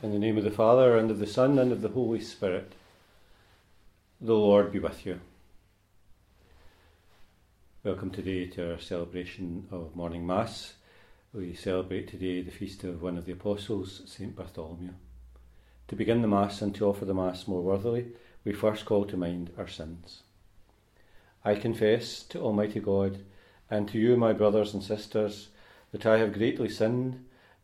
In the name of the Father, and of the Son, and of the Holy Spirit. The Lord be with you. Welcome today to our celebration of morning Mass. We celebrate today the feast of one of the Apostles, St. Bartholomew. To begin the Mass and to offer the Mass more worthily, we first call to mind our sins. I confess to Almighty God and to you, my brothers and sisters, that I have greatly sinned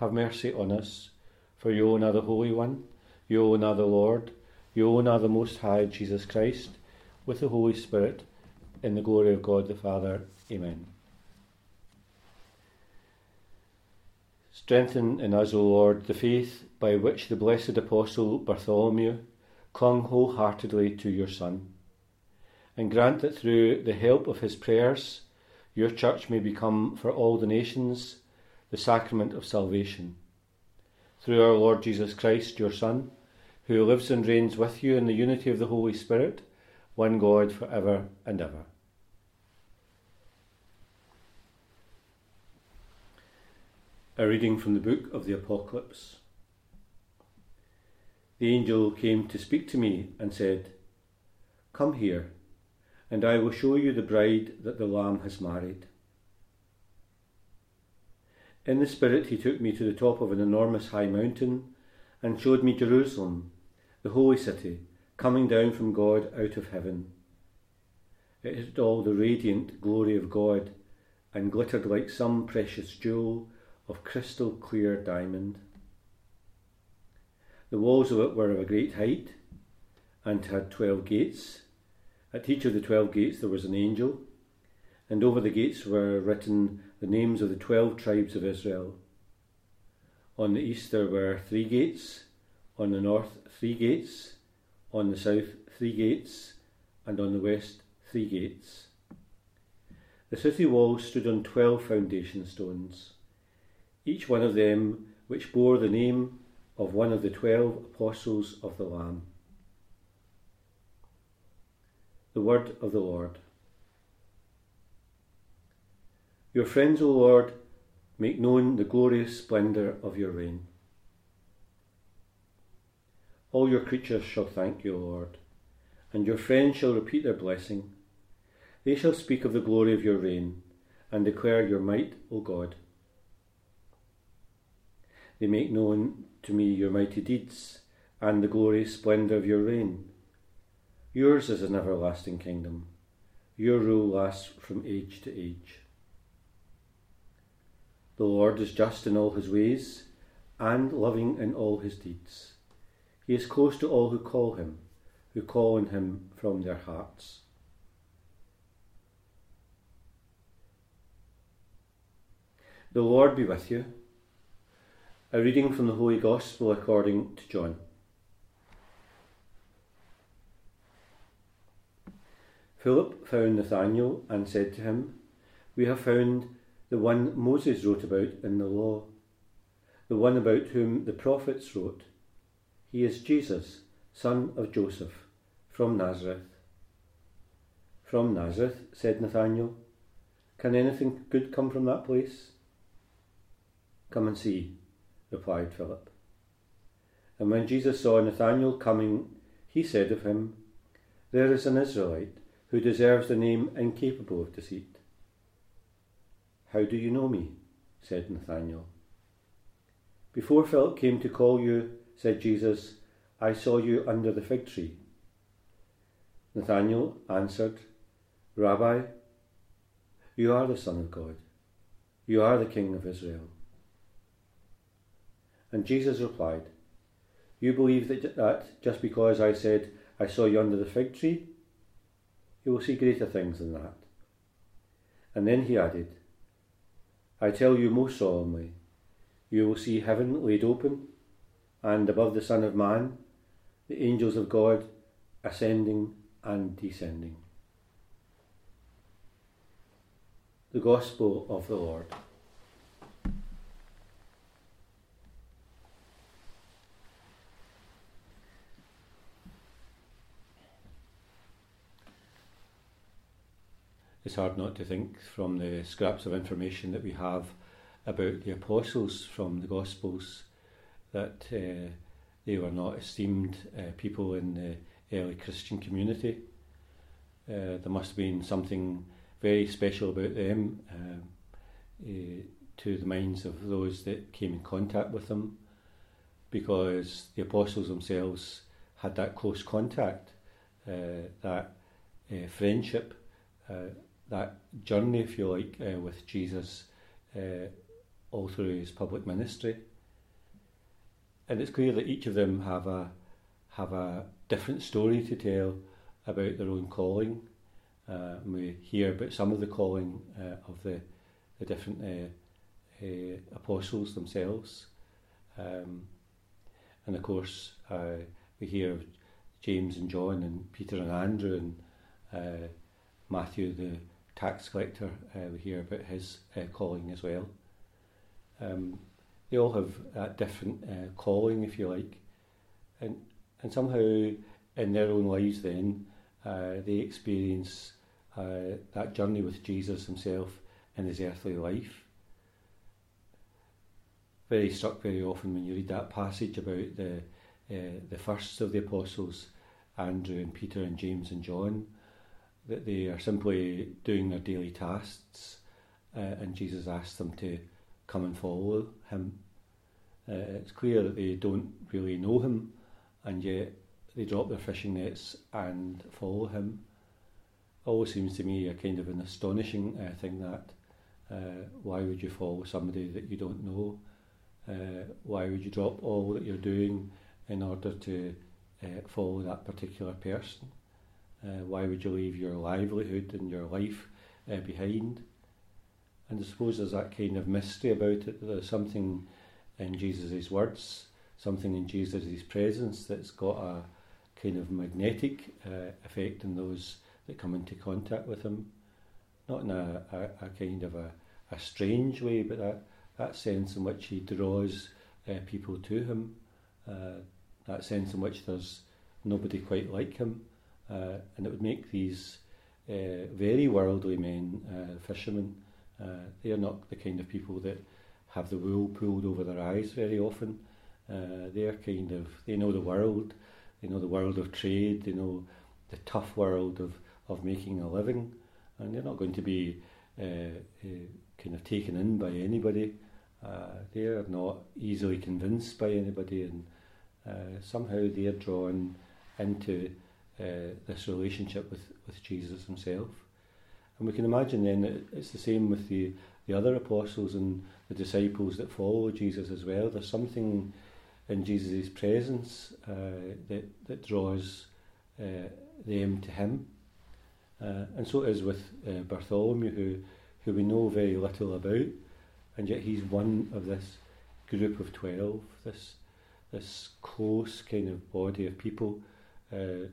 have mercy on us. For you are the Holy One, you are the Lord, you are the Most High Jesus Christ, with the Holy Spirit, in the glory of God the Father. Amen. Strengthen in us, O Lord, the faith by which the blessed Apostle Bartholomew clung wholeheartedly to your Son, and grant that through the help of his prayers, your church may become for all the nations the sacrament of salvation. Through our Lord Jesus Christ, your Son, who lives and reigns with you in the unity of the Holy Spirit, one God for ever and ever. A reading from the book of the Apocalypse. The angel came to speak to me and said, Come here, and I will show you the bride that the Lamb has married. In the Spirit, he took me to the top of an enormous high mountain and showed me Jerusalem, the holy city, coming down from God out of heaven. It had all the radiant glory of God and glittered like some precious jewel of crystal clear diamond. The walls of it were of a great height and had twelve gates. At each of the twelve gates there was an angel, and over the gates were written the names of the twelve tribes of Israel. On the east there were three gates, on the north three gates, on the south three gates, and on the west three gates. The city walls stood on twelve foundation stones, each one of them which bore the name of one of the twelve apostles of the Lamb. The word of the Lord. Your friends, O Lord, make known the glorious splendour of your reign. All your creatures shall thank you, Lord, and your friends shall repeat their blessing. They shall speak of the glory of your reign and declare your might, O God. They make known to me your mighty deeds and the glorious splendour of your reign. Yours is an everlasting kingdom. Your rule lasts from age to age. The Lord is just in all his ways and loving in all his deeds. He is close to all who call him, who call on him from their hearts. The Lord be with you. A reading from the Holy Gospel according to John. Philip found Nathanael and said to him, We have found the one Moses wrote about in the law, the one about whom the prophets wrote. He is Jesus, son of Joseph, from Nazareth. From Nazareth, said Nathanael. Can anything good come from that place? Come and see, replied Philip. And when Jesus saw Nathanael coming, he said of him, There is an Israelite who deserves the name incapable of deceit. How do you know me? said Nathanael. Before Philip came to call you, said Jesus, I saw you under the fig tree. Nathanael answered, Rabbi, you are the Son of God. You are the King of Israel. And Jesus replied, You believe that, that just because I said, I saw you under the fig tree? You will see greater things than that. And then he added, I tell you most solemnly, you will see heaven laid open, and above the Son of Man, the angels of God ascending and descending. The Gospel of the Lord. It's hard not to think from the scraps of information that we have about the apostles from the Gospels that uh, they were not esteemed uh, people in the early Christian community. Uh, there must have been something very special about them uh, uh, to the minds of those that came in contact with them because the apostles themselves had that close contact, uh, that friendship, that journey, if you like, with Jesus all through his public ministry. And it's clear that each of them have a have a different story to tell about their own calling. Uh, we hear about some of the calling uh, of the the different uh, uh apostles themselves, um, and of course uh, we hear of James and John and Peter and Andrew and uh, Matthew the tax collector. we hear about his calling as well. Um, they all have a different uh, calling, if you like, and and somehow in their own lives, then uh, they experience uh, that journey with Jesus Himself in His earthly life. Very struck very often when you read that passage about the uh, the first of the apostles, Andrew and Peter and James and John, that they are simply doing their daily tasks, uh, and Jesus asks them to come and follow him. Uh, it's clear that they don't really know him, and yet they drop their fishing nets and follow him. Always seems to me a kind of an astonishing uh, thing that uh, why would you follow somebody that you don't know? Uh, why would you drop all that you're doing in order to uh, follow that particular person? Uh, why would you leave your livelihood and your life behind? And I suppose there's that kind of mystery about it. There's something in Jesus' words, something in Jesus' presence that's got a kind of magnetic uh, effect on those that come into contact with him. Not in a, a, a kind of a, a, strange way, but that, that sense in which he draws uh, people to him, uh, that sense in which there's nobody quite like him. Uh, and it would make these uh, very worldly men, uh, fishermen, they are not the kind of people that have the wool pulled over their eyes very often. Uh, they're kind of, they know the world, they know the world of trade, they know the tough world of, of making a living, and they're not going to be uh, uh, kind of taken in by anybody. Uh, they are not easily convinced by anybody, and somehow they are drawn into uh, this relationship with, with Jesus himself. And we can imagine then that it's the same with the, the other apostles and the disciples that follow Jesus as well. There's something in Jesus' presence uh, that, that draws uh, them to him. Uh, and so it is with uh, Bartholomew, who, who we know very little about, and yet he's one of this group of 12, this, this close kind of body of people uh,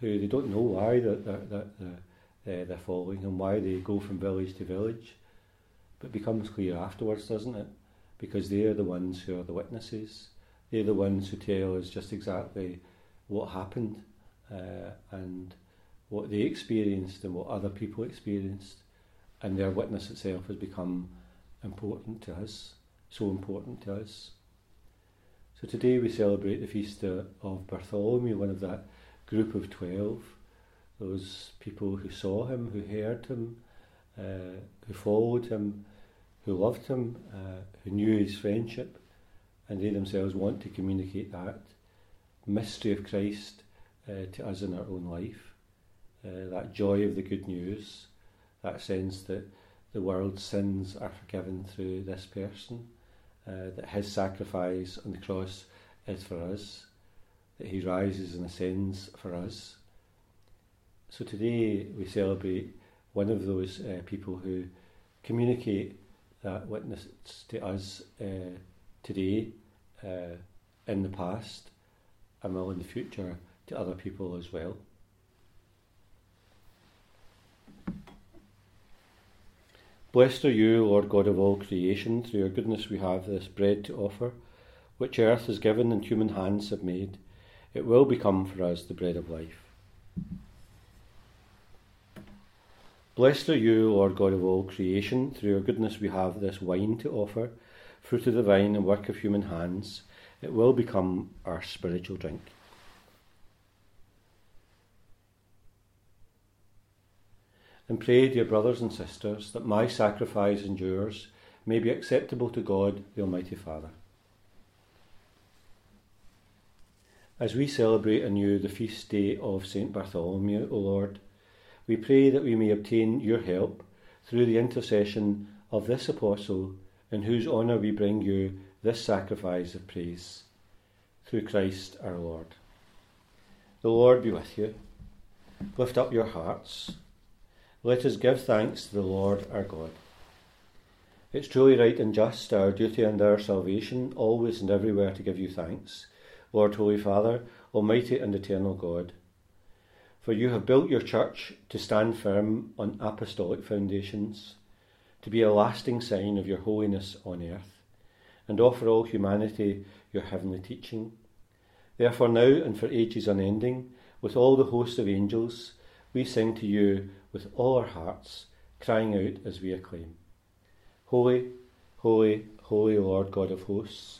who they don't know why that, that, uh, they're following and why they go from village to village. But it becomes clear afterwards, doesn't it? Because they're the ones who are the witnesses. They're the ones who tell us just exactly what happened uh, and what they experienced and what other people experienced. And their witness itself has become important to us, so important to us. So today we celebrate the feast of Bartholomew, one of that group of twelve. Those people who saw him, who heard him, uh, who followed him, who loved him, uh, who knew his friendship, and they themselves want to communicate that mystery of Christ uh, to us in our own life, uh, that joy of the good news, that sense that the world's sins are forgiven through this person, uh, that his sacrifice on the cross is for us, that he rises and ascends for us. So today we celebrate one of those uh, people who communicate that witness to us uh, today, uh, in the past, and will in the future to other people as well. Blessed are you, Lord God of all creation, through your goodness we have this bread to offer, which earth has given and human hands have made. It will become for us the bread of life. Blessed are you, Lord God of all creation, through your goodness we have this wine to offer, fruit of the vine and work of human hands. It will become our spiritual drink. and pray, dear brothers and sisters, that my sacrifice and yours may be acceptable to God, the Almighty Father. As we celebrate anew the feast day of St. Bartholomew, O Lord, we pray that we may obtain your help through the intercession of this apostle, in whose honour we bring you this sacrifice of praise. Through Christ our Lord. The Lord be with you. Lift up your hearts. Let us give thanks to the Lord our God. It's truly right and just, our duty and our salvation, always and everywhere to give you thanks, Lord, Holy Father, Almighty and eternal God. For you have built your church to stand firm on apostolic foundations, to be a lasting sign of your holiness on earth, and offer all humanity your heavenly teaching. Therefore, now and for ages unending, with all the host of angels, we sing to you with all our hearts, crying out as we acclaim Holy, holy, holy Lord God of hosts,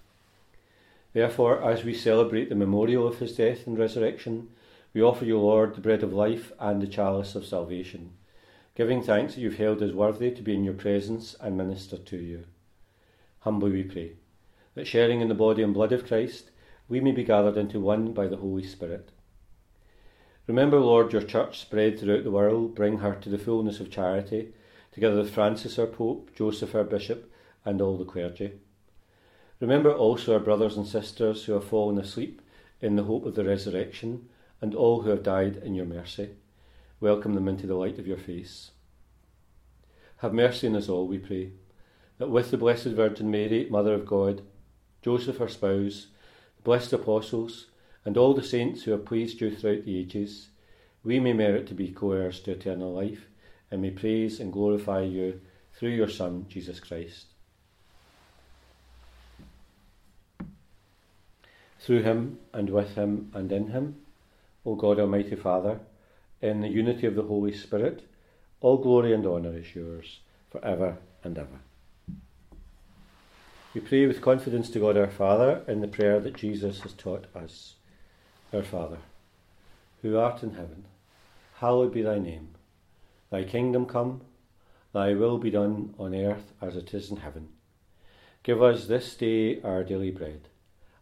Therefore, as we celebrate the memorial of his death and resurrection, we offer you, Lord, the bread of life and the chalice of salvation, giving thanks that you've held us worthy to be in your presence and minister to you. Humbly we pray that sharing in the body and blood of Christ, we may be gathered into one by the Holy Spirit. Remember, Lord, your church spread throughout the world, bring her to the fullness of charity, together with Francis our Pope, Joseph our Bishop, and all the clergy. Remember also our brothers and sisters who have fallen asleep in the hope of the resurrection, and all who have died in your mercy. Welcome them into the light of your face. Have mercy on us all, we pray, that with the Blessed Virgin Mary, Mother of God, Joseph our spouse, the blessed apostles, and all the saints who have pleased you throughout the ages, we may merit to be co heirs to eternal life, and may praise and glorify you through your Son, Jesus Christ. Through him, and with him, and in him, O God Almighty Father, in the unity of the Holy Spirit, all glory and honour is yours, for ever and ever. We pray with confidence to God our Father in the prayer that Jesus has taught us. Our Father, who art in heaven, hallowed be thy name. Thy kingdom come, thy will be done on earth as it is in heaven. Give us this day our daily bread,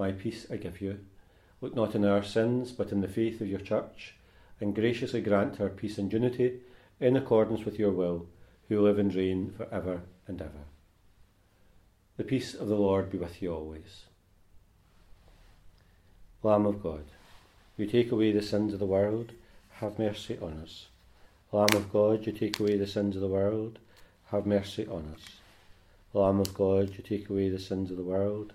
my peace I give you, look not on our sins, but in the faith of your church, and graciously grant her peace and unity in accordance with your will, who live and reign for ever and ever. The peace of the Lord be with you always. Lamb of God, you take away the sins of the world, have mercy on us. Lamb of God, you take away the sins of the world, have mercy on us. Lamb of God, you take away the sins of the world,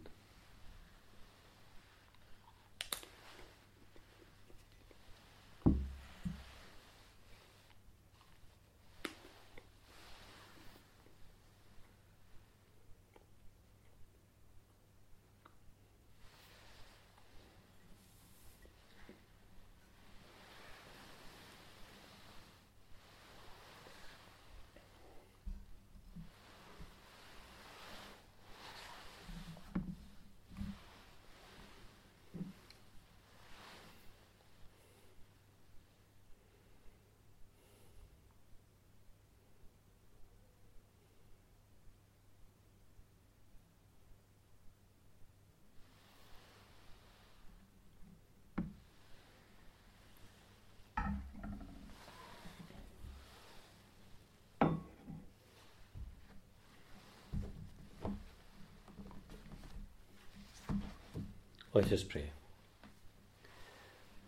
Let us pray.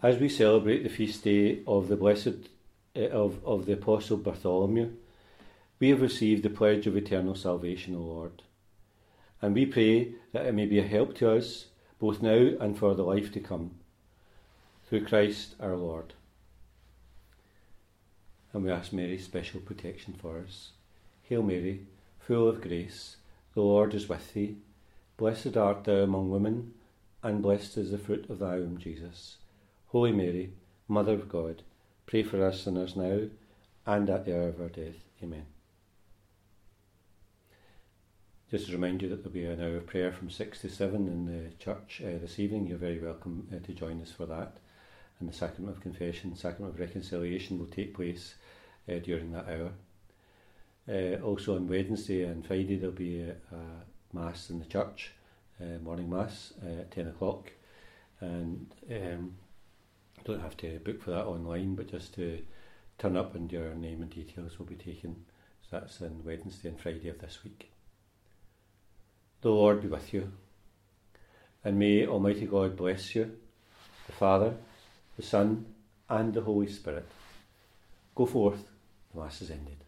As we celebrate the feast day of the blessed eh, of, of the Apostle Bartholomew, we have received the pledge of eternal salvation, O Lord. And we pray that it may be a help to us, both now and for the life to come, through Christ our Lord. And we ask Mary's special protection for us. Hail Mary, full of grace, the Lord is with thee. Blessed art thou among women and blessed is the fruit of thy womb, Jesus. Holy Mary, Mother of God, pray for us sinners now and at the hour of our death. Amen. Just to remind you that there'll be an hour of prayer from 6 to 7 in the church uh, this evening. You're very welcome uh, to join us for that. And the sacrament of confession, sacrament of reconciliation will take place uh, during that hour. Uh, also on Wednesday and Friday there'll be a, a Mass in the church uh, morning mass uh, at 10 o'clock. And um, don't have to book for that online, but just to turn up and your name and details will be taken. So that's on Wednesday and Friday of this week. The Lord be with you. And may Almighty God bless you, the Father, the Son, and the Holy Spirit. Go forth, the Mass is ended.